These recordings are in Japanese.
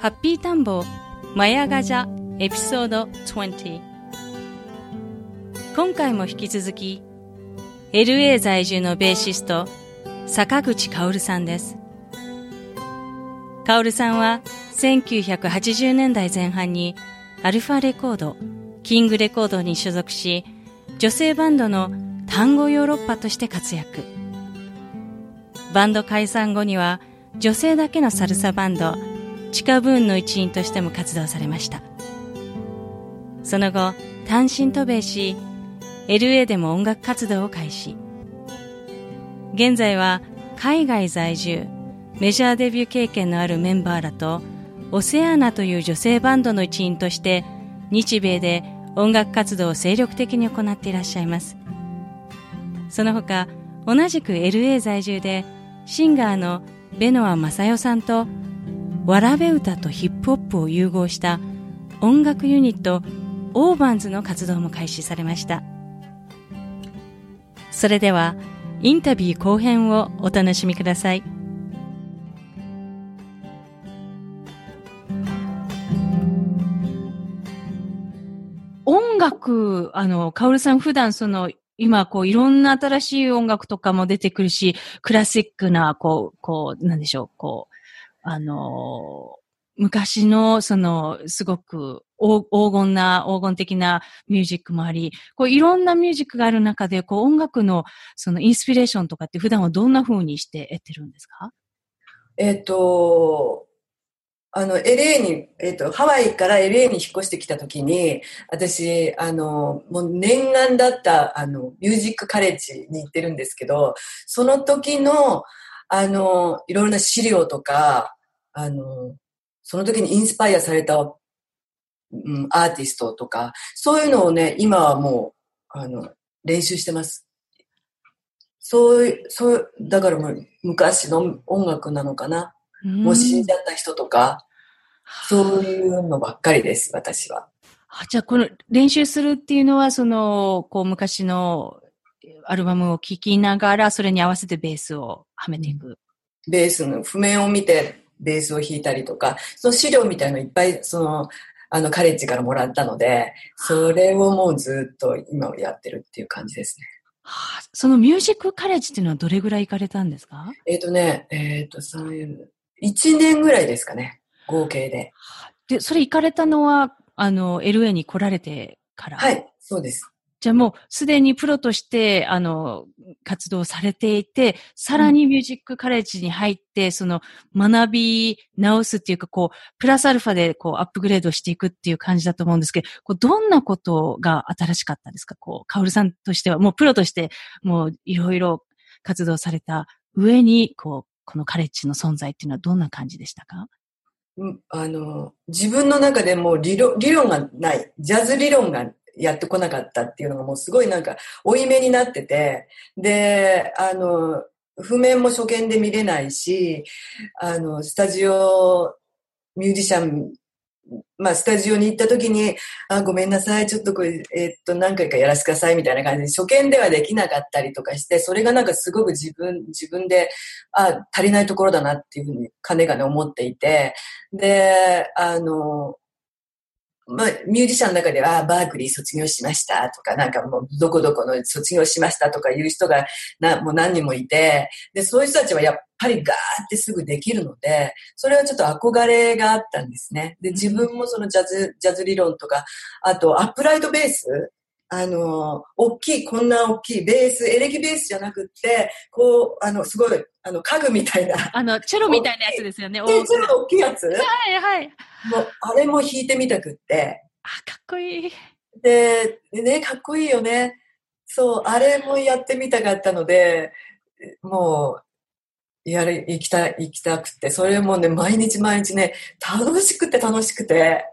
ハッピータンボマヤガジャエピソード20今回も引き続き LA 在住のベーシスト坂口薫さんです。薫さんは1980年代前半にアルファレコードキングレコードに所属し女性バンドの単語ヨーロッパとして活躍。バンド解散後には女性だけのサルサバンド地下ブーンの一員としても活動されました。その後単身渡米し LA でも音楽活動を開始。現在は海外在住メジャーデビュー経験のあるメンバーらとオセアーナという女性バンドの一員として日米で音楽活動を精力的に行っていらっしゃいます。その他同じく LA 在住でシンガーのベノア・マサヨさんとわらべ歌とヒップホップを融合した音楽ユニットオーバンズの活動も開始されました。それではインタビュー後編をお楽しみください。音楽あのカオルさん普段その今、こう、いろんな新しい音楽とかも出てくるし、クラシックな、こう、こう、なんでしょう、こう、あの、昔の、その、すごく黄金な、黄金的なミュージックもあり、こういろんなミュージックがある中で、こう音楽のそのインスピレーションとかって普段はどんな風にして得てるんですか？えっ、と、あの、LA に、えっ、と、ハワイから LA に引っ越してきたときに、私、あの、もう念願だった、あの、ミュージックカレッジに行ってるんですけど、その時の、あの、いろいろな資料とか、あの、その時にインスパイアされた、うん、アーティストとか、そういうのをね、今はもう、あの、練習してます。そういう、そう、だからもう昔の音楽なのかな。もう死んじゃった人とか、そういうのばっかりです、私は。あじゃあ、この練習するっていうのは、その、こう、昔のアルバムを聴きながら、それに合わせてベースをはめていく。ベースの譜面を見て、ベースを弾いたりとか、その資料みたいのいっぱい、その、あの、カレッジからもらったので、それをもうずっと今やってるっていう感じですね。はあ、そのミュージックカレッジっていうのはどれぐらい行かれたんですか？えっ、ー、とね、えっ、ー、と、3、1年ぐらいですかね、合計で。で、それ行かれたのは、あの、LA に来られてから？はい、そうです。じゃあもうすでにプロとして、あの、活動されていて、さらにミュージックカレッジに入って、その学び直すっていうか、こう、プラスアルファでこうアップグレードしていくっていう感じだと思うんですけど、こうどんなことが新しかったですか？こう、カオルさんとしては、もうプロとして、もういろいろ活動された上に、こう、このカレッジの存在っていうのはどんな感じでしたか？あの、自分の中でも理論理論がない。ジャズ理論がやってこなかったっていうのがもうすごいなんか負い目になってて、で、あの、譜面も初見で見れないし、あの、スタジオミュージシャン、まあ、スタジオに行った時に、あ、ごめんなさい、ちょっとこれ、えー、っと、何回かやらせてください、みたいな感じで、初見ではできなかったりとかして、それがなんかすごく自分、自分で、あ、足りないところだなっていうふうに、金がね、思っていて、で、あの、まあ、ミュージシャンの中では、バークリー卒業しましたとか、なんかもう、どこどこの卒業しましたとかいう人がな、もう何人もいて、で、そういう人たちはやっぱりガーってすぐできるので、それはちょっと憧れがあったんですね。で、自分もそのジャズ、ジャズ理論とか、あと、アップライトベースあの、大きい、こんな大きいベース、エレキベースじゃなくって、こう、あの、すごい、あの、家具みたいな。あの、チェロみたいなやつですよね。チェロ大きいやつ？はいはい。もう、あれも弾いてみたくって。あ、かっこいい。で、ね、かっこいいよね。そう、あれもやってみたかったので、もう、やれ、行きたい、行きたくて、それもね、毎日毎日ね、楽しくて楽しくて。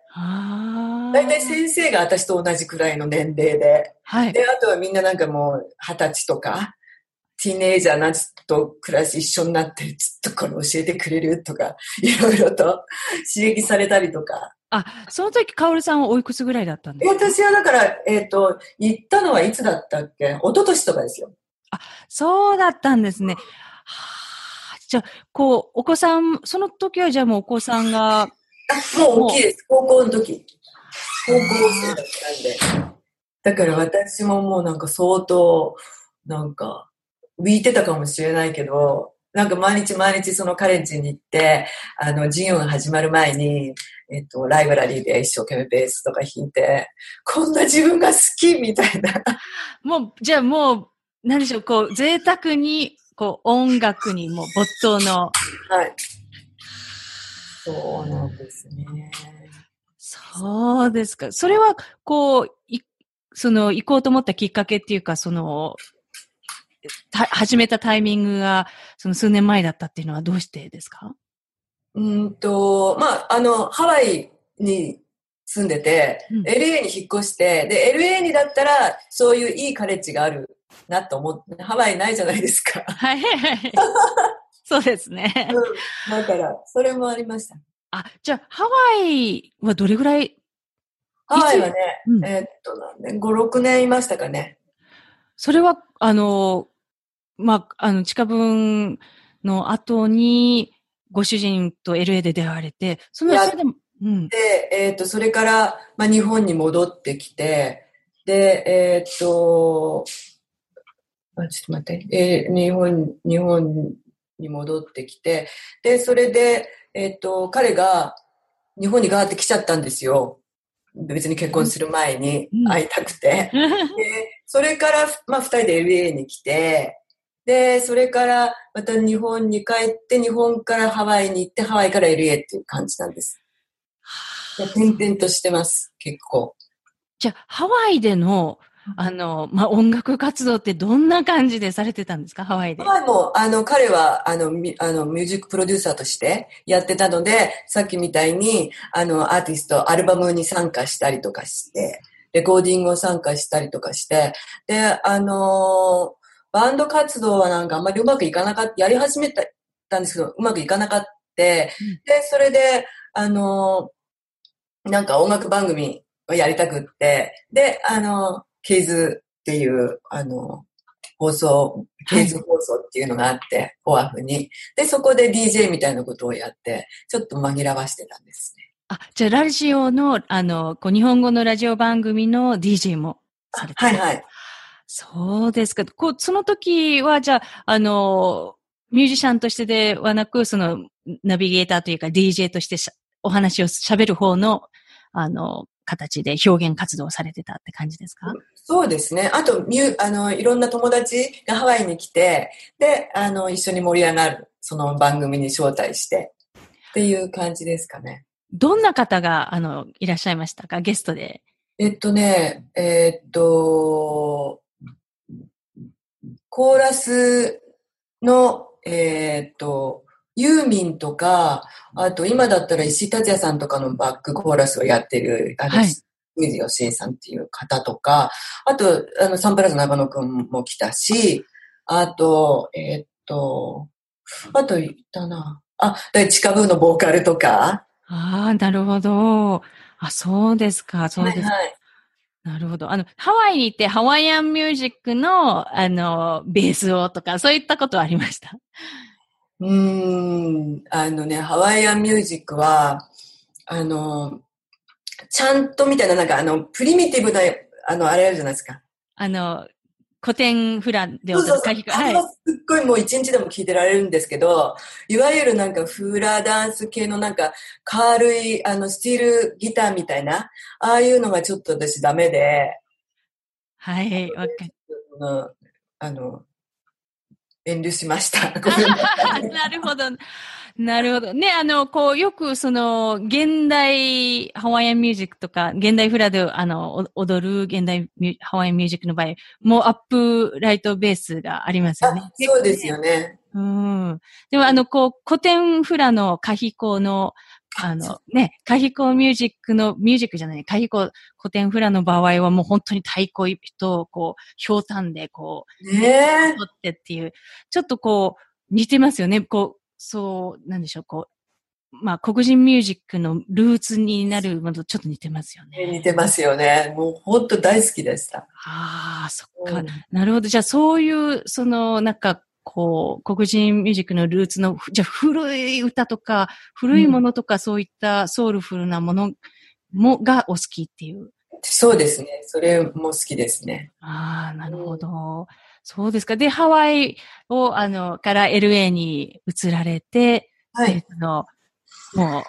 大体先生が私と同じくらいの年齢で、はい、で、あとはみんななんかもう二十歳とか、ティーネイジャーなと暮らし一緒になって、ずっとこれ教えてくれるとか、いろいろと刺激されたりとか。あ、その時、カオルさんはおいくつぐらいだったんですか？私はだから、えっ、ー、と、行ったのはいつだったっけ？一昨年とかですよ。あ、そうだったんですね。はあ、じゃあ、こう、お子さん、その時はじゃあもうお子さんが、あ、もう大きいです。高校の時。高校生だったんで。だから私ももうなんか相当、なんか、浮いてたかもしれないけど、なんか毎日毎日そのカレッジに行って、あの、授業が始まる前に、えっと、ライブラリーで一生懸命ベースとか弾いて、こんな自分が好きみたいな。もう、じゃあもう、何でしょう、こう、贅沢に、こう、音楽にも没頭の。はい。そうなんですね。そうですか。それは、こう、い、その、行こうと思ったきっかけっていうか、その、始めたタイミングが、その数年前だったっていうのはどうしてですか？うんと、まあ、あの、ハワイに住んでて、うん、LA に引っ越して、で、LA にだったら、そういういいカレッジがあるなと思って、ハワイないじゃないですか。はいはい。そうですね。うん。だから、それもありました。あ、じゃあ、ハワイはどれぐらい？ハワイはね、うん、えー、っと、何年、5、6年いましたかね。それは、あの、まあ、あの、地下分の後に、ご主人と LA で出会われて、そのそれでうん、で、えー、っと、それから、まあ、日本に戻ってきて、で、えー、っと、あ、ちょっと待って、えー、日本、日本に戻ってきて、で、それで、えっ、と、彼が日本にガーって来ちゃったんですよ。別に結婚する前に会いたくて。でそれから、まあ、二人で LA に来て、で、それからまた日本に帰って、日本からハワイに行って、ハワイから LA っていう感じなんです。転々としてます、結構。じゃあ、ハワイでの あの、まあ、音楽活動ってどんな感じでされてたんですか？ハワイで。ハワイも、あの、彼は、あの、ミあのミュージックプロデューサーとしてやってたので、さっきみたいに、あの、アーティスト、アルバムに参加したりとかして、レコーディングを参加したりとかして、で、あのバンド活動はなんかあんまりうまくいかなかった、やり始めたんですけど、うまくいかなかった。で、それで、あのなんか音楽番組をやりたくって、で、あのケーズっていう、あの、放送、ケーズ放送っていうのがあって、はい、オアフに。で、そこで DJ みたいなことをやって、ちょっと紛らわしてたんですね。あ、じゃあラジオの、あの、こう日本語のラジオ番組の DJ もされてはいはい。そうですか。こう、その時は、じゃあ、あの、ミュージシャンとしてではなく、その、ナビゲーターというか DJ としてお話を喋る方の、あの、形で表現活動されてたって感じですか？そうですね。あと、ミュあの、いろんな友達がハワイに来て、で、あの、一緒に盛り上がる、その番組に招待して、っていう感じですかね。どんな方が、あの、いらっしゃいましたか？ゲストで。えっとね、えー、っと、コーラスの、えー、っと、ユーミンとか、あと今だったら石井達也さんとかのバックコーラスをやってる、あの、はい、水吉さんっていう方とか、あと、あの、サンプラザ長野くんも来たし、あと、えー、っと、あと言ったな。あ、チカブーのボーカルとか。ああ、なるほど。あ、そうですか、そうですか。はいはいなるほど。あの、ハワイに行ってハワイアンミュージックの、あの、ベースをとか、そういったことはありました？うん、あのね、ハワイアンミュージックは、あの、ちゃんとみたいな、なんかあの、プリミティブな、あの、あれあるじゃないですか。あの、古典フラでそうそうそう。歌いあれはすっごいもう一日でも聴いてられるんですけど、いわゆるなんかフラダンス系のなんか軽いあのスティールギターみたいな、ああいうのがちょっと私ダメで、はい、わかる。うんあの、遠慮しました。なるほど。なるほど。ね、あの、こう、よく、その、現代ハワイアンミュージックとか、現代フラで、あの、お踊る現代ハワイアンミュージックの場合、もうアップライトベースがありますよねあ。そうですよね。うん。でも、あの、こう、古典フラのカヒコの、あの、ね、カヒコミュージックの、ミュージックじゃない、カヒコ古典フラの場合はもう本当に太鼓と、こう、ひょうたんで、こう、ねえ。取ってっていう、ちょっとこう、似てますよね。こう、そう、なんでしょう、こう、まあ、黒人ミュージックのルーツになるものとちょっと似てますよね。似てますよね。もう本当大好きでした。ああ、そっか、うんなるほど。じゃあ、そういう、その、なんか、こう、黒人ミュージックのルーツの、じゃあ、古い歌とか、古いものとか、そういったソウルフルなものも、がお好きっていう。そうですね。それも好きですね。ああ、なるほど。そうですか。で、ハワイを、あの、から LA に移られて、はい。あの、も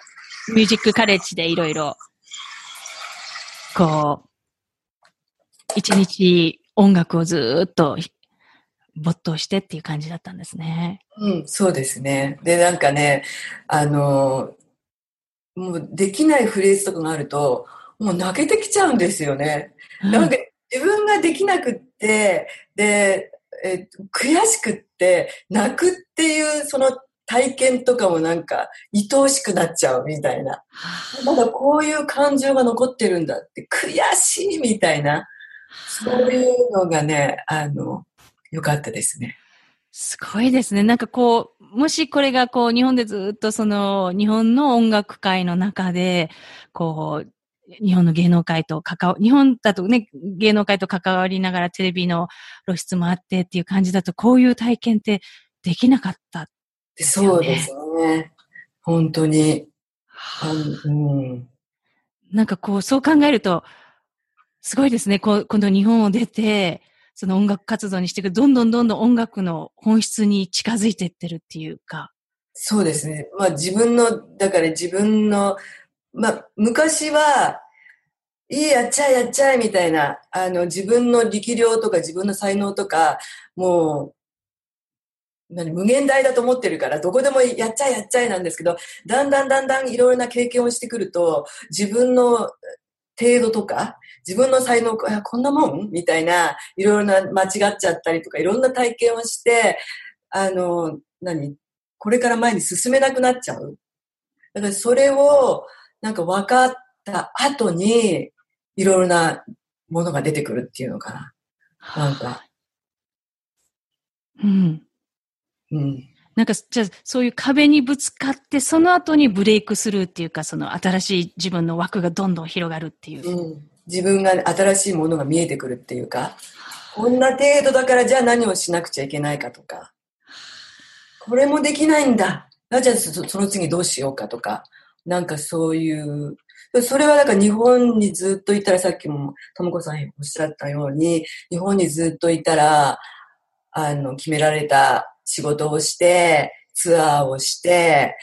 う、ミュージックカレッジでいろいろ、こう、一日音楽をずーっと没頭してっていう感じだったんですね。うん、そうですね。で、なんかね、あの、もうできないフレーズとかがあると、もう泣けてきちゃうんですよね。なんか自分ができなくって、で、えっと悔しくって、泣くっていうその体験とかもなんか愛おしくなっちゃうみたいな。まだこういう感情が残ってるんだって、悔しいみたいな。そういうのがね、あの、良かったですね。すごいですね。なんかこう、もしこれがこう、日本でずっとその、日本の音楽界の中で、こう、日本の芸能界と関わ、日本だとね、芸能界と関わりながらテレビの露出もあってっていう感じだと、こういう体験ってできなかった。ですよねそうですね。本当に。あのうん、なんかこう、そう考えると、すごいですね。こう今度日本を出て、その音楽活動にしていく、どんどんどんどん音楽の本質に近づいていってるっていうか。そうですね。まあ自分の、だから自分の、まあ昔は、いい、やっちゃえ、やっちゃえ、みたいな、あの、自分の力量とか自分の才能とか、もう、何、無限大だと思ってるから、どこでもやっちゃえ、やっちゃえなんですけど、だんだんだんだんいろいろな経験をしてくると、自分の程度とか、自分の才能、あこんなもん？みたいな、いろいろな間違っちゃったりとか、いろんな体験をして、あの、何？これから前に進めなくなっちゃう。だからそれを、なんか分かった後に、いろいろなものが出てくるっていうのかな。なんか、うん。うん。なんか、じゃあ、そういう壁にぶつかって、その後にブレイクするっていうか、その新しい自分の枠がどんどん広がるっていう。うん。自分が新しいものが見えてくるっていうか、こんな程度だからじゃあ何をしなくちゃいけないかとか、これもできないんだ。じゃあそその次どうしようかとか、なんかそういう、それはなんか日本にずっといたら、さっきもともこさんおっしゃったように、日本にずっといたら、あの、決められた仕事をして、ツアーをして、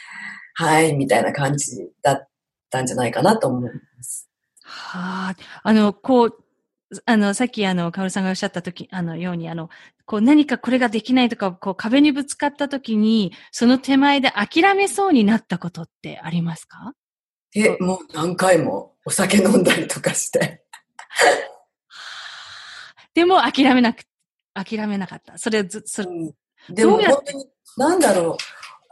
はい、みたいな感じだったんじゃないかなと思います。はあ。あの、こう、あの、さっきあの、かおるさんがおっしゃったとき、あの、ように、あの、こう何かこれができないとか、こう壁にぶつかったときに、その手前で諦めそうになったことってありますか？え、もう何回もお酒飲んだりとかして。でも諦めなく、諦めなかった。それをず、それ、でもどうやって？本当に、なんだろう、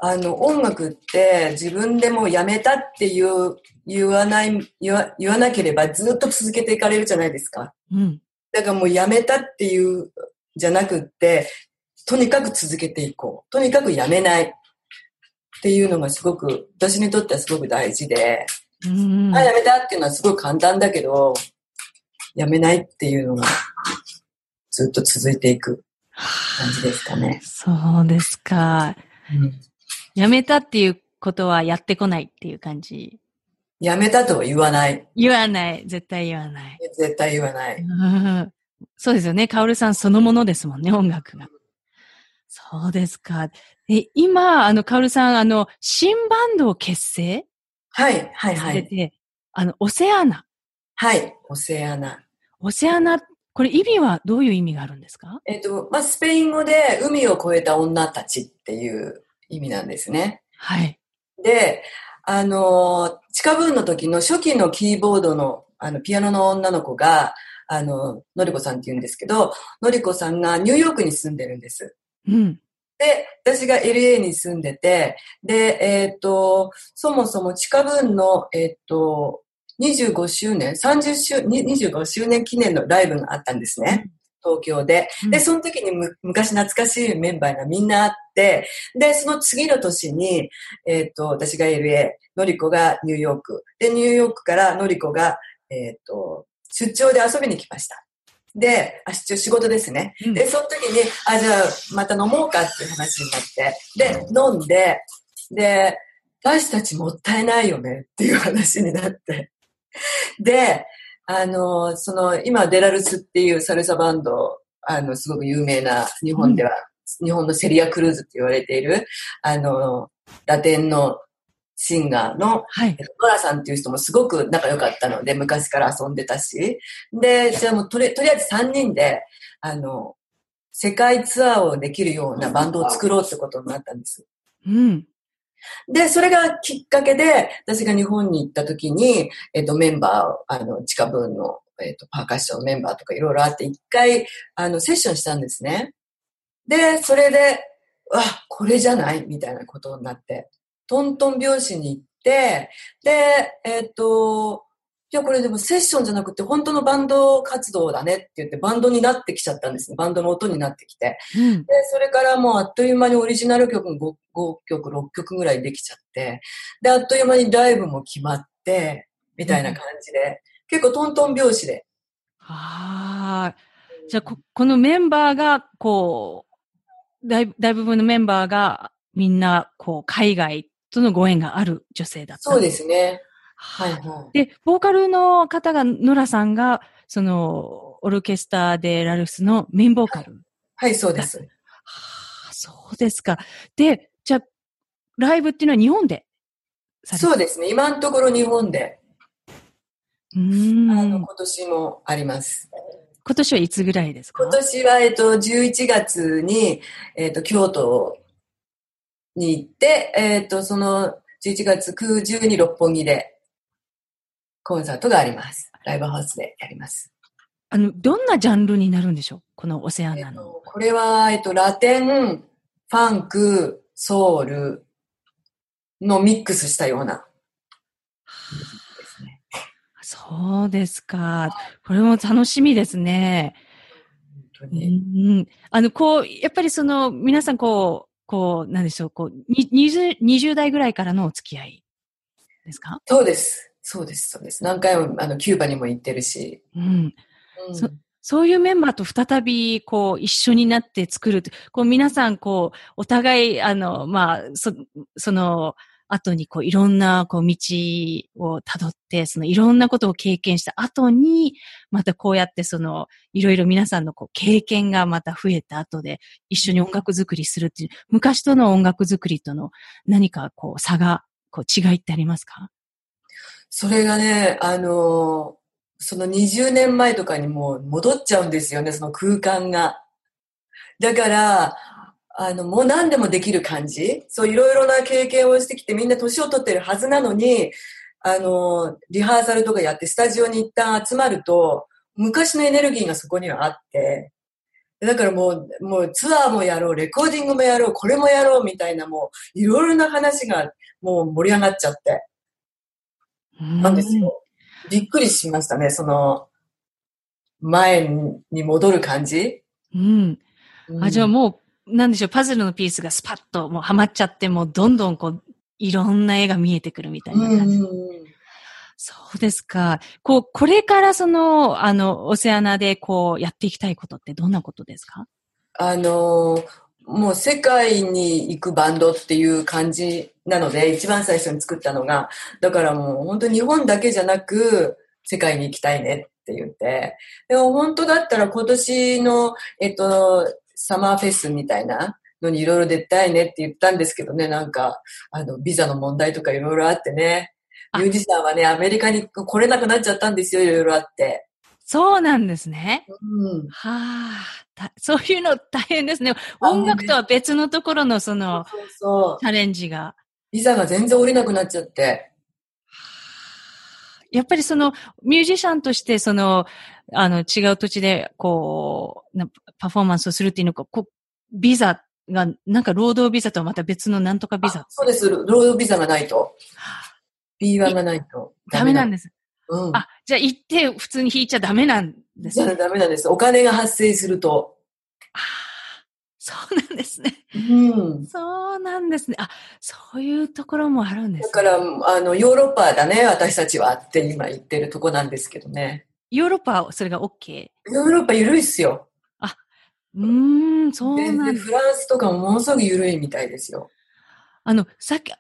あの、音楽って自分でもうやめたっていう、言わない、言わ言わなければずっと続けていかれるじゃないですか。うん。だからもうやめたっていう、じゃなくって、とにかく続けていこう。とにかくやめない。っていうのがすごく、私にとってはすごく大事で、うん。あ、やめたっていうのはすごく簡単だけど、やめないっていうのがずっと続いていく感じですかね。そうですか。うんやめたっていうことはやってこないっていう感じ。やめたとは言わない。言わない。絶対言わない。絶対言わない。う んそうですよね。カオルさんそのものですもんね、音楽が。そうですか。え、今、あの、カオルさん、あの、新バンドを結成はい、はい、はい。あの、オセアナ。はい、オセアナ。オセアナ、これ意味はどういう意味があるんですか？えっと、まあ、スペイン語で海を越えた女たちっていう意味なんですね。はい。で、あの、地下文の時の初期のキーボードの、あの、ピアノの女の子が、あの、のりこさんって言うんですけど、のりこさんがニューヨークに住んでるんです。うん。で、私が LA に住んでて、で、えっ、と、そもそも地下文の、えっ、と、25周年、30周、に25周年記念のライブがあったんですね。東京で。で、その時にむ昔懐かしいメンバーがみんなあって、で、その次の年に、えっ、と、私が LA、のりこがニューヨーク。で、ニューヨークからのりこが、えっ、と、出張で遊びに来ました。で、あ、出張仕事ですね。うんで、その時に、あ、じゃあ、また飲もうかっていう話になって、で、飲んで、で、私たちもったいないよねっていう話になって。で、あの、その、今、デラルスっていうサルサバンド、あの、すごく有名な、日本では、日本のセリア・クルーズって言われている、あの、ラテンのシンガーの、はい。えっとノラさんっていう人もすごく仲良かったので、昔から遊んでたし。で、じゃあもうとり、とりあえず3人で、あの、世界ツアーをできるようなバンドを作ろうってことになったんです。うん。で、それがきっかけで、私が日本に行った時に、えっと、メンバー、あの、地下分の、えっと、パーカッションメンバーとかいろいろあって、一回、あの、セッションしたんですね。で、それで、あ、これじゃない？みたいなことになって、トントン拍子に行って、で、えっと、いや、これでもセッションじゃなくて、本当のバンド活動だねって言って、バンドになってきちゃったんですね。バンドの音になってきて。うん。で、それからもうあっという間にオリジナル曲 5, 5曲、6曲ぐらいできちゃって、で、あっという間にライブも決まって、みたいな感じで、結構トントン拍子で。ああ。じゃあこ、このメンバーが、こう、大大部分のメンバーが、みんな、こう、海外とのご縁がある女性だった。そうですね。ははいいはい。で、ボーカルの方が、ノラさんが、その、オルケスタでラルスのメインボーカル。はい、そうです。はあ、そうですか。で、じゃあ、ライブっていうのは日本でそうですね。今のところ日本で、うーんあの、今年もあります。今年はいつぐらいですか？今年は、えっと、11月に、えっと、京都に行って、えっと、その、11月9、10に六本木で、コンサートがあります。ライブハウスでやります。あの、どんなジャンルになるんでしょう？このオセアえナの。っと、これは、えっと、ラテン、ファンク、ソウルのミックスしたような。ですね。そうですか。これも楽しみですね。う本当に。ん、あの、こう、やっぱりその、皆さんこう、こう、なんでしょう、こう、に 20, 20代ぐらいからのお付き合いですか？そうです。そうです、そうです。何回も、あの、キューバにも行ってるし。うん。うんそそういうメンバーと再び、こう、一緒になって作る。こう、皆さん、こう、お互い、あの、まあ、そ、その、後に、こう、いろんな、こう、道を辿って、その、いろんなことを経験した後に、またこうやって、その、いろいろ皆さんの、こう、経験がまた増えた後で、一緒に音楽作りするっていう、昔との音楽作りとの何か、こう、差が、こう、違いってありますか？それがね、あのその20年前とかにもう戻っちゃうんですよね、その空間が。だから、あの、もう何でもできる感じそう、いろいろな経験をしてきてみんな年を取ってるはずなのに、あのリハーサルとかやってスタジオに一旦集まると、昔のエネルギーがそこにはあって、だからもう、もうツアーもやろう、レコーディングもやろう、これもやろうみたいなもう、いろいろな話がもう盛り上がっちゃって。なんですよ。びっくりしましたね、その、前に戻る感じ。うん。うんあ、じゃあもう、なんでしょう、パズルのピースがスパッともうはまっちゃって、もうどんどんこう、いろんな絵が見えてくるみたいな感じ。そうですか。こう、これからその、あの、オセアナでこう、やっていきたいことってどんなことですか？あのーもう世界に行くバンドっていう感じなので、一番最初に作ったのが、だからもう本当日本だけじゃなく、世界に行きたいねって言って、でも本当だったら今年の、えっと、サマーフェスみたいなのにいろいろ出たいねって言ったんですけどね、なんか、あの、ビザの問題とかいろいろあってね、ミュージシャンはね、アメリカに来れなくなっちゃったんですよ、いろいろあって。そうなんですね。うん。はあ、そういうの大変ですね。音楽とは別のところのその、そうそうチャレンジが。ビザが全然降りなくなっちゃって。やっぱりその、ミュージシャンとして、その、あの、違う土地で、こう、パフォーマンスをするっていうのか、こう、ビザが、なんか労働ビザとはまた別のなんとかビザ。そうです。労働ビザがないと。B1 がないとダメなんです。うん。あ、じゃあ行って普通に引いちゃダメなんですね。ダメなんです。お金が発生すると。ああ、そうなんですね。うん。そうなんですね。あ、そういうところもあるんです、ね、だから、あの、ヨーロッパだね、私たちはって今言ってるとこなんですけどね。ヨーロッパはそれが OK? ヨーロッパ緩いっすよ。あ、うーん、そうなんフランスとかもものすごく緩いみたいですよ。あの、さっき、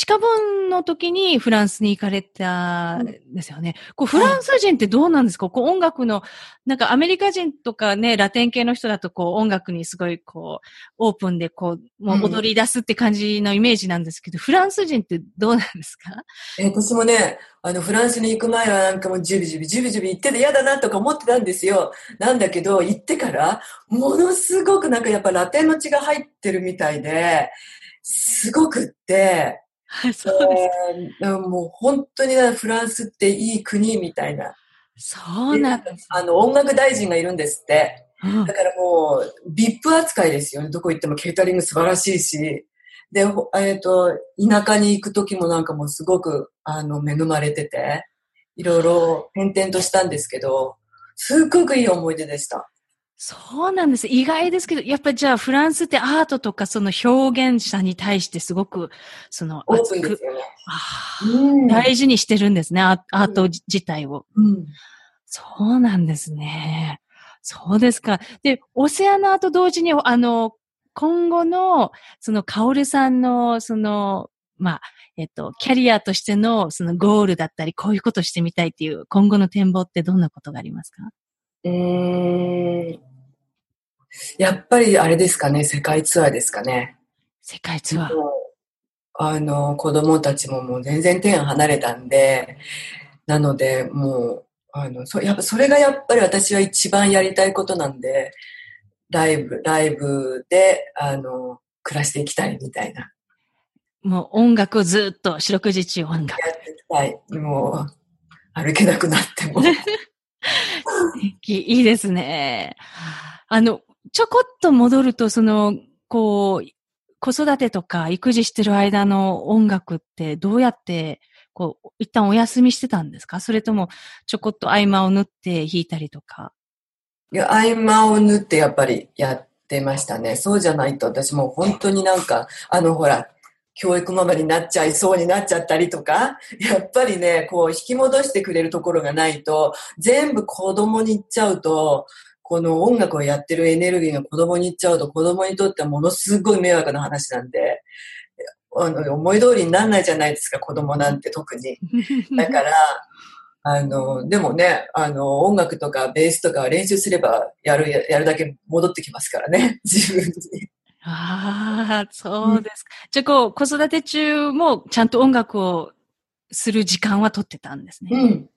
近本の時にフランスに行かれたんですよね。うん、こうフランス人ってどうなんですか、こう音楽の、なんかアメリカ人とかね、ラテン系の人だとこう音楽にすごいこう、オープンでこう、もう踊り出すって感じのイメージなんですけど、うん、フランス人ってどうなんですか？え私もね、あの、フランスに行く前はなんかもうジュビジュビ、ジュビジュビ行ってて嫌だなとか思ってたんですよ。なんだけど、行ってから、ものすごくなんかやっぱラテンの血が入ってるみたいで、すごくって、はい、そうです、もう本当にフランスっていい国みたいな。そうなんです。あの、音楽大臣がいるんですって。うん、だからもう、VIP 扱いですよね。どこ行ってもケータリング素晴らしいし。で、えっ、ー、と、田舎に行く時もなんかもうすごく、あの、恵まれてて、いろいろ転々としたんですけど、すっごくいい思い出でした。そうなんです。意外ですけど、やっぱりじゃあフランスってアートとかその表現者に対してすごく、その、熱く、ね、大事にしてるんですね、アート自体を、うん。そうなんですね。そうですか。で、オセアナと同時に、あの、今後の、その、カオルさんの、その、まあ、えっと、キャリアとしての、そのゴールだったり、こういうことしてみたいっていう、今後の展望ってどんなことがありますか？うーん。やっぱりあれですかね、世界ツアーですかね。世界ツアー。あの、子供たちももう全然点離れたんで、なので、もう、あの、そやっぱそれがやっぱり私は一番やりたいことなんで、ライブ、ライブで、あの、暮らしていきたいみたいな。もう音楽をずっと、四六時中音楽。やっていきたい。もう、歩けなくなっても。いいですね。あの、ちょこっと戻ると、その、こう、子育てとか育児してる間の音楽ってどうやって、こう、一旦お休みしてたんですか？それとも、ちょこっと合間を縫って弾いたりとか？いや、合間を縫ってやっぱりやってましたね。そうじゃないと私も本当になんか、あのほら、教育ママになっちゃいそうになっちゃったりとか、やっぱりね、こう引き戻してくれるところがないと、全部子供に行っちゃうと、この音楽をやってるエネルギーが子供に行っちゃうと子供にとってはものすごい迷惑な話なんで、あの思い通りにならないじゃないですか、子供なんて特に。だから、あの、でもね、あの、音楽とかベースとか練習すればやる、やるだけ戻ってきますからね、自分に。ああ、そうですか。うん、じゃあ、こう、子育て中もちゃんと音楽をする時間は取ってたんですね。うん。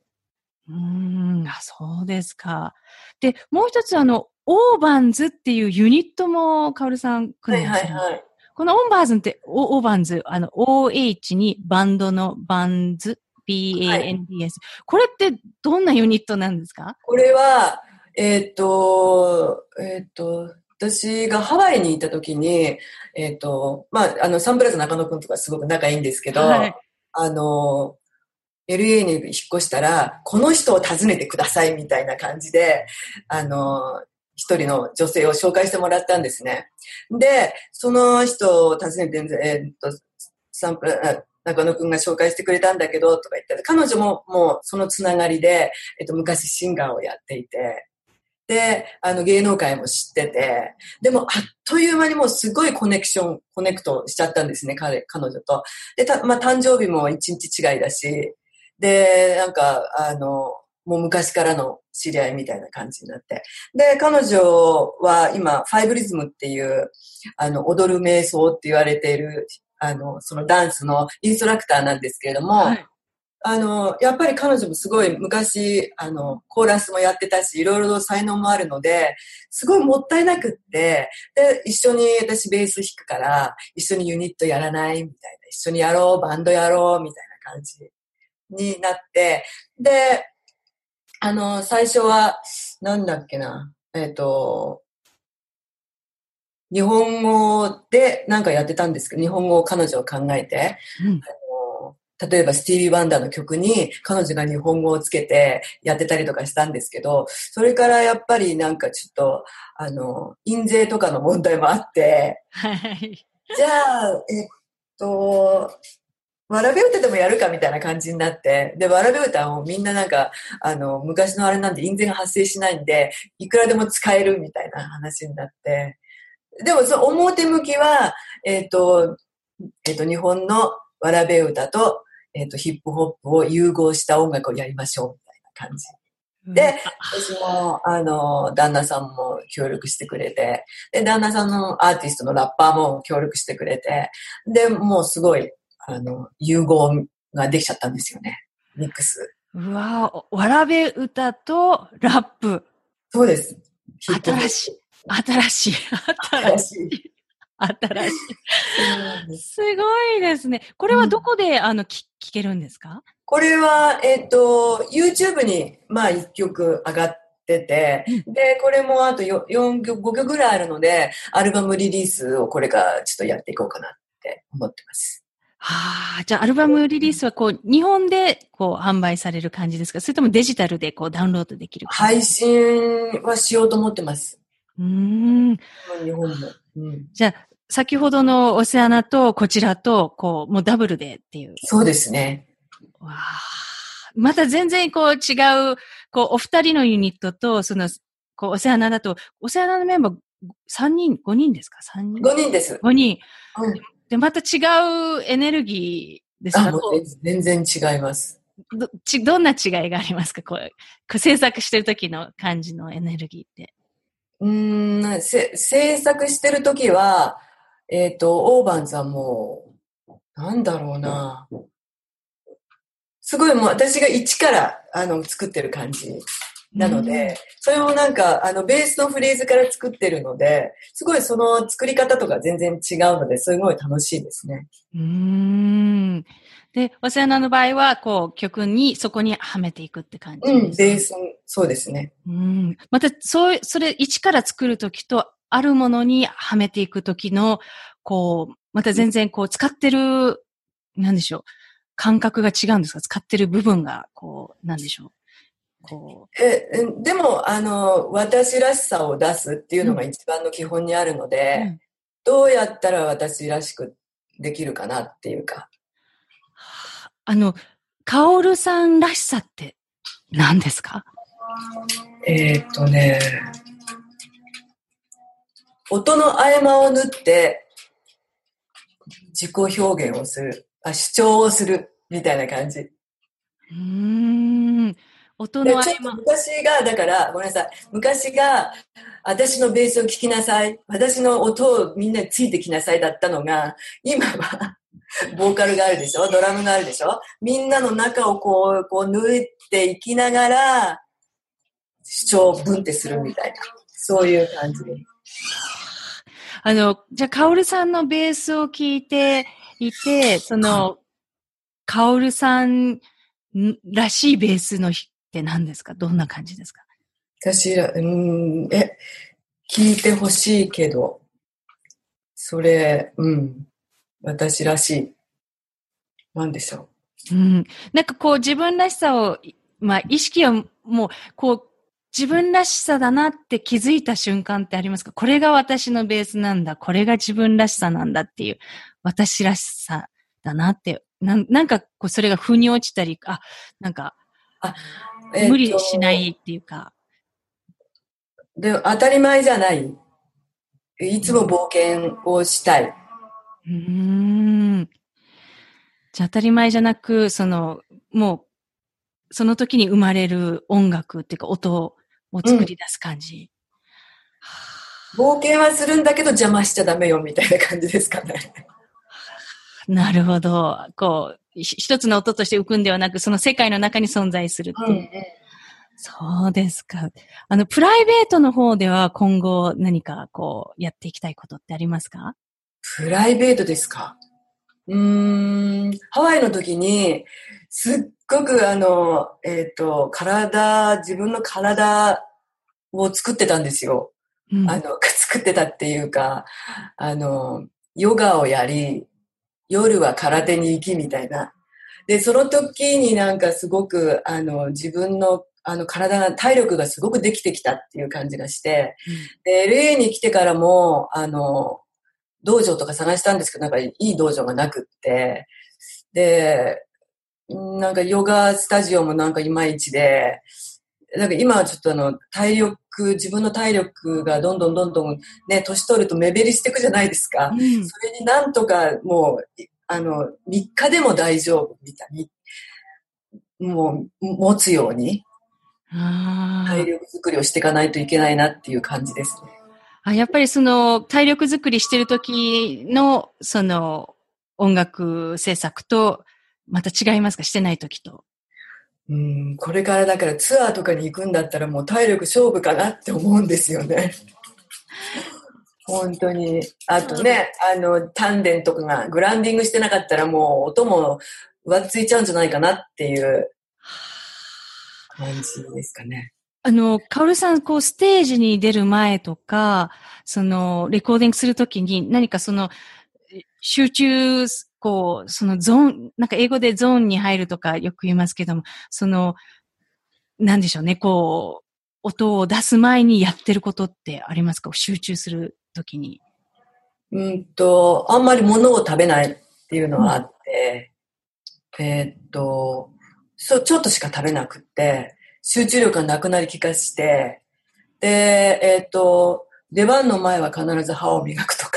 うん、あ、そうですか。で、もう一つあの、オーバンズっていうユニットも、カオルさん組んでます、はいはいはい。このオンバーズって、オーバンズ、あの、OH にバンドのバンズ、B-A-N-D-S、はい、これってどんなユニットなんですか？これは、えっ、ー、と、えっ、ー、と、私がハワイに行った時に、えっ、ー、と、まあ、あの、サンプラザ中野くんとかすごく仲いいんですけど、はい、あの、LA に引っ越したら、この人を訪ねてくださいみたいな感じで、あの、一人の女性を紹介してもらったんですね。で、その人を訪ねて、えー、っと、サンプ、中野くんが紹介してくれたんだけど、とか言って、彼女ももうそのつながりで、えっと、昔シンガーをやっていて、で、あの芸能界も知ってて、でもあっという間にもうすごいコネクション、コネクトしちゃったんですね、彼、彼女と。で、た、まあ、誕生日も一日違いだし、で、なんか、あの、もう昔からの知り合いみたいな感じになって。で、彼女は今、ファイブリズムっていう、あの、踊る瞑想って言われている、あの、そのダンスのインストラクターなんですけれども、はい、あの、やっぱり彼女もすごい昔、あの、コーラスもやってたし、いろいろ才能もあるので、すごいもったいなくって、で、一緒に私ベース弾くから、一緒にユニットやらないみたいな、一緒にやろう、バンドやろう、みたいな感じになって、で、あの、最初は、なんだっけな、えっ、ー、と、日本語でなんかやってたんですけど、日本語を彼女を考えて、うん、例えばスティービー・ワンダーの曲に彼女が日本語をつけてやってたりとかしたんですけど、それからやっぱりなんかちょっと、あの、印税とかの問題もあって、はい。じゃあ、えっと、わらべ歌でもやるかみたいな感じになって、で、わらべ歌をみんななんか、あの、昔のあれなんで印税が発生しないんで、いくらでも使えるみたいな話になって、でもその表向きは、えっ、と、えっ、と、日本のわらべ歌と、えっ、ー、と、ヒップホップを融合した音楽をやりましょう、みたいな感じ。で、私も、あの、旦那さんも協力してくれて、で、旦那さんのアーティストのラッパーも協力してくれて、で、もうすごい、あの、融合ができちゃったんですよね。ミックス。うわわらべ歌とラップ。そうです。新しい。新しい。新しい。新しい。すごいですね。これはどこで、うん、あの聞けるんですか？これは、えっ、ー、と、YouTube に、まあ、1曲上がってて、うん、で、これもあと 4, 4曲、5曲ぐらいあるので、アルバムリリースをこれからちょっとやっていこうかなって思ってます。はあ、じゃあアルバムリリースはこう、日本でこう販売される感じですか？それともデジタルでこうダウンロードできる配信はしようと思ってます。うん。日本も。うん、じゃあ、先ほどのオセアナとこちらと、こう、もうダブルでっていう。そうですね。わまた全然こう違う、こう、お二人のユニットと、その、こう、オセアナだと、オセアナのメンバー3人、5人ですか ?3 人 ?5 人です。5人。うん、で、また違うエネルギーですか？全然違います。ど、ち、どんな違いがありますか？こう、制作してる時の感じのエネルギーって。うん、せ、制作してる時は、えっ、ー、と、オーバンズはもう、なんだろうな。すごいもう私が一からあの作ってる感じなので、うん、それもなんかあのベースのフレーズから作ってるので、すごいその作り方とか全然違うので、すごい楽しいですね。うん。で、お世話の場合は、こう、曲に、そこにはめていくって感じですか、うん、ベース、そうですね。うん。また、そう、それ、一から作るときと、あるものにはめていくときの、こう、また全然こう使ってる、なんでしょう、感覚が違うんですか？使ってる部分が、こう、なんでしょう？こうえでも、あの、私らしさを出すっていうのが一番の基本にあるので、うん、どうやったら私らしくできるかなっていうか。あの、カオルさんらしさって何ですか？えー、っとね、音の合間を縫って自己表現をする。あ、主張をする。みたいな感じ。うん。音の合間。昔が、だから、ごめんなさい。昔が、私のベースを聴きなさい。私の音をみんなについてきなさいだったのが、今は、ボーカルがあるでしょ？ドラムがあるでしょ？みんなの中をこう、こう縫っていきながら、主張をブンってするみたいな。そういう感じで。あの、じゃあ、カオルさんのベースを聞いていて、その、カオルさんらしいベースの日って何ですか？どんな感じですか？私ら、うん、え、聞いてほしいけど、それ、うん、私らしい。なんでしょう？うん。なんかこう自分らしさを、まあ意識をもう、こう自分らしさだなって気づいた瞬間ってありますか？これが私のベースなんだ。これが自分らしさなんだっていう、私らしさだなって、ななんかこうそれが腑に落ちたり、あ、なんか、あえー、無理しないっていうか。で、当たり前じゃない。いつも冒険をしたい。うーん。じゃあ当たり前じゃなく、その、もう、その時に生まれる音楽っていうか音を作り出す感じ。冒険はするんだけど邪魔しちゃダメよみたいな感じですかね。なるほど。こう、ひ一つの音として浮くんではなく、その世界の中に存在するっていう。そうですか。あの、プライベートの方では今後何かこう、やっていきたいことってありますか？プライベートですか？うーん、ハワイの時に、すっごくあの、えっ、と、体、自分の体を作ってたんですよ。うんあの、作ってたっていうか、あの、ヨガをやり、夜は空手に行きみたいな。で、その時になんかすごく、あの、自分の、あの、体が、体力がすごくできてきたっていう感じがして、で、LA に来てからも、あの、道場とか探したんですけど、なんかいい道場がなくって、で、なんかヨガスタジオもなんかいまいちで、なんか今はちょっとあの、体力、自分の体力がどんどんどんどんね、年取ると目減りしていくじゃないですか。うんそれになんとかもう、いあの、3日でも大丈夫みたいに、もう、持つように体力作りをしていかないといけないなっていう感じですね。あやっぱりその体力作りしてる時のその音楽制作とまた違いますか？してない時と。うん、これからだからツアーとかに行くんだったらもう体力勝負かなって思うんですよね。本当に。あとね、あの、丹田とかがグランディングしてなかったらもう音も上っついちゃうんじゃないかなっていう感じですかね。あの、カオルさん、こう、ステージに出る前とか、その、レコーディングするときに、何かその、集中、こう、そのゾーン、なんか英語でゾーンに入るとかよく言いますけども、その、なんでしょうね、こう、音を出す前にやってることってありますか？集中するときに。うんと、あんまり物を食べないっていうのはあって、えーっと、そう、ちょっとしか食べなくって、集中力がなくなり気がして、で、えーっと、出番の前は必ず歯を磨くとか、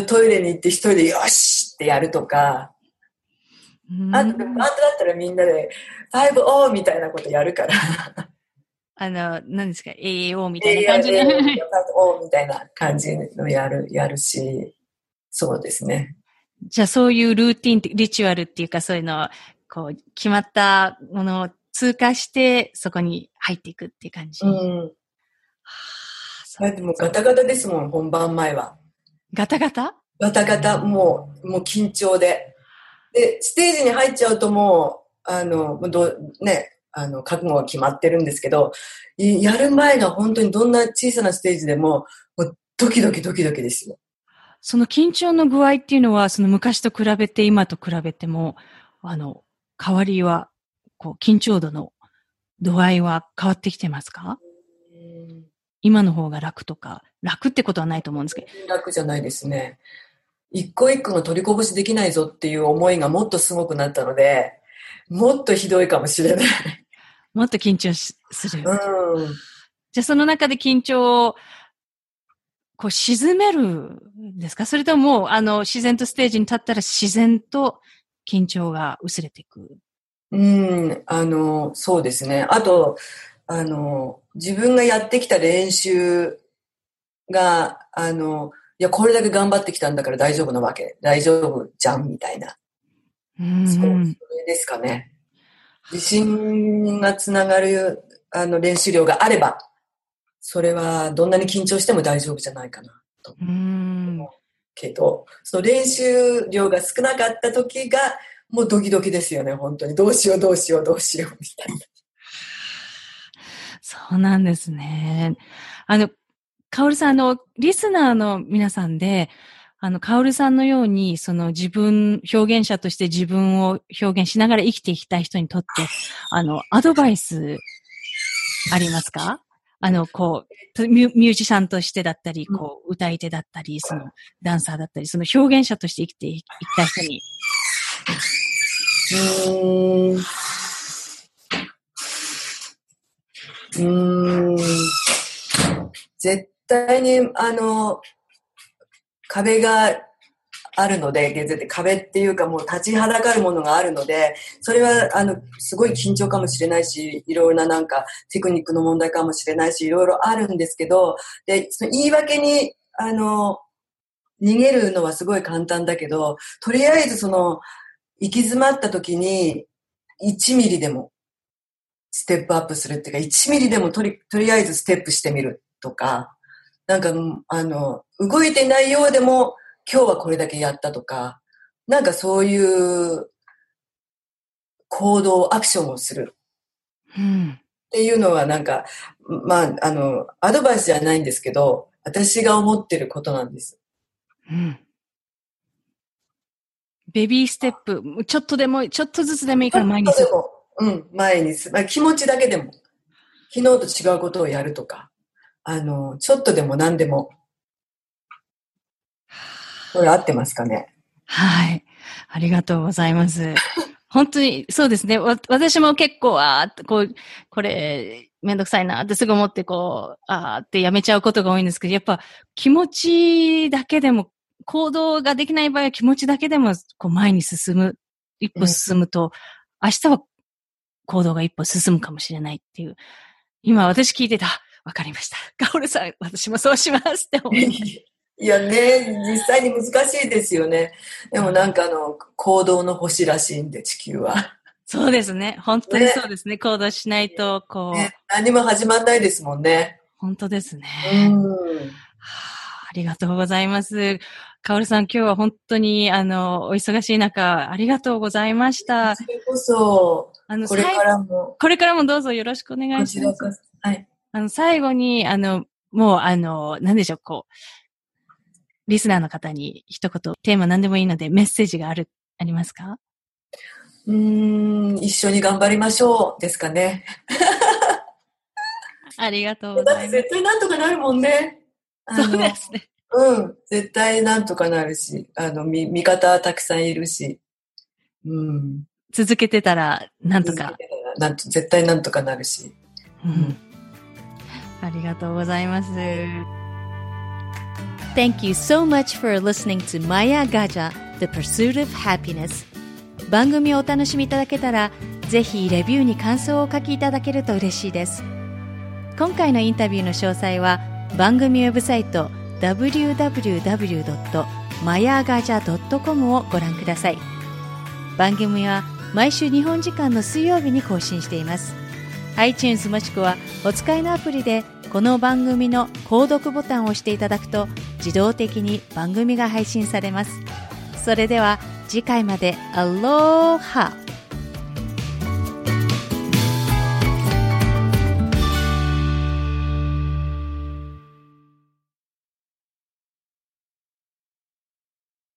トイレに行って一人でよしってやるとか、あと、バンドだったらみんなで、5-0みたいなことやるから、あの、何ですか ?AAO みたいな感じで。5-0みたいな感じのやる、やるし、そうですね。じゃあそういうルーティンって、リチュアルっていうかそういうのを、こう、決まったものを通過して、そこに入っていくっていう感じ。うん。そうだってもうガタガタですもん、本番前は。ガタガタ？ガタガタ、もう、もう緊張で。で、ステージに入っちゃうともう、あの、どうね、あの、覚悟が決まってるんですけど、いやる前が本当にどんな小さなステージでも、もうドキドキドキドキですよ。その緊張の具合っていうのは、その昔と比べて、今と比べても、あの、変わりは、こう、緊張度の度合いは変わってきてますか？今の方が楽とか、楽ってことはないと思うんですけど。楽じゃないですね。一個一個が取りこぼしできないぞっていう思いがもっとすごくなったので、もっとひどいかもしれない。もっと緊張しする。うん。じゃあその中で緊張を、こう沈めるんですか？それともあの、自然とステージに立ったら自然と緊張が薄れていく？うん、あの、そうですね。あと、あの、自分がやってきた練習が、あの、いや、これだけ頑張ってきたんだから大丈夫なわけ。大丈夫じゃん、みたいな。うんそう、それですかね。自信がつながる、あの、練習量があれば、それはどんなに緊張しても大丈夫じゃないかな。うん。けど、その練習量が少なかった時が、もうドキドキですよね、本当に。どうしよう、どうしよう、どうしよう、みたいな。そうなんですね。あの、カオルさん、あの、リスナーの皆さんで、あの、カオルさんのように、その自分、表現者として自分を表現しながら生きていきたい人にとって、あの、アドバイス、ありますか？あの、こう、ミュミュージシャンとしてだったり、こう、歌い手だったり、その、ダンサーだったり、その表現者として生きていきたい人に。うーんうーん。絶対に、あの、壁があるので、絶対壁っていうかもう立ちはだかるものがあるので、それは、あの、すごい緊張かもしれないし、いろいろななんかテクニックの問題かもしれないし、いろいろあるんですけど、で、その言い訳に、あの、逃げるのはすごい簡単だけど、とりあえずその、行き詰まった時に、1ミリでもステップアップするっていうか、1ミリでもとり、とりあえずステップしてみるとか、なんか、あの、動いてないようでも、今日はこれだけやったとか、なんかそういう行動、アクションをする。うん。っていうのはなんか、まあ、あの、アドバイスじゃないんですけど、私が思ってることなんです。うん。ベビーステップ、ちょっとでも、ちょっとずつでもいいから前にちょっとでも、うん、前にす、まあ、気持ちだけでも、昨日と違うことをやるとか、あの、ちょっとでも何でも、これ合ってますかね？はい。ありがとうございます。本当に、そうですね。わ私も結構、あーっとこう、これ、めんどくさいなってすぐ思って、こう、あーってやめちゃうことが多いんですけど、やっぱ気持ちだけでも、行動ができない場合は気持ちだけでも、こう前に進む、一歩進むと、明日は行動が一歩進むかもしれないっていう。今私聞いてた、わかりました。カオルさん、私もそうしますって思いました。いやね、実際に難しいですよね。でもなんかあの、行動の星らしいんで、地球は。そうですね。本当にそうですね。行動しないと、こう、ね、何も始まんないですもんね。本当ですね。うん。はあ、ありがとうございます。かおるさん、今日は本当に、あの、お忙しい中、ありがとうございました。それこそ、あの、これか最らも、これからもどうぞよろしくお願こいします。はい。あの、最後に、あの、もう、あの、なんでしょう、こう、リスナーの方に一言、テーマ何でもいいので、メッセージがある、ありますか？うーん、一緒に頑張りましょう、ですかね。ありがとうございます。絶対なんとかなるもんね。そうですね。うん、絶対なんとかなるし、あの、み味方たくさんいるし、うん。続けてたら、なんとか。なんと、絶対なんとかなるし。うんありがとうございます。Thank you so much for listening to Maya Gaja, The Pursuit of Happiness. 番組をお楽しみいただけたら、ぜひレビューに感想をお書きいただけると嬉しいです。今回のインタビューの詳細は番組ウェブサイト www.mayagaja.com をご覧ください。番組は毎週日本時間の水曜日に更新しています。iTunes もしくはお使いのアプリでこの番組の購読ボタンを押していただくと自動的に番組が配信されます。それでは次回までアローハ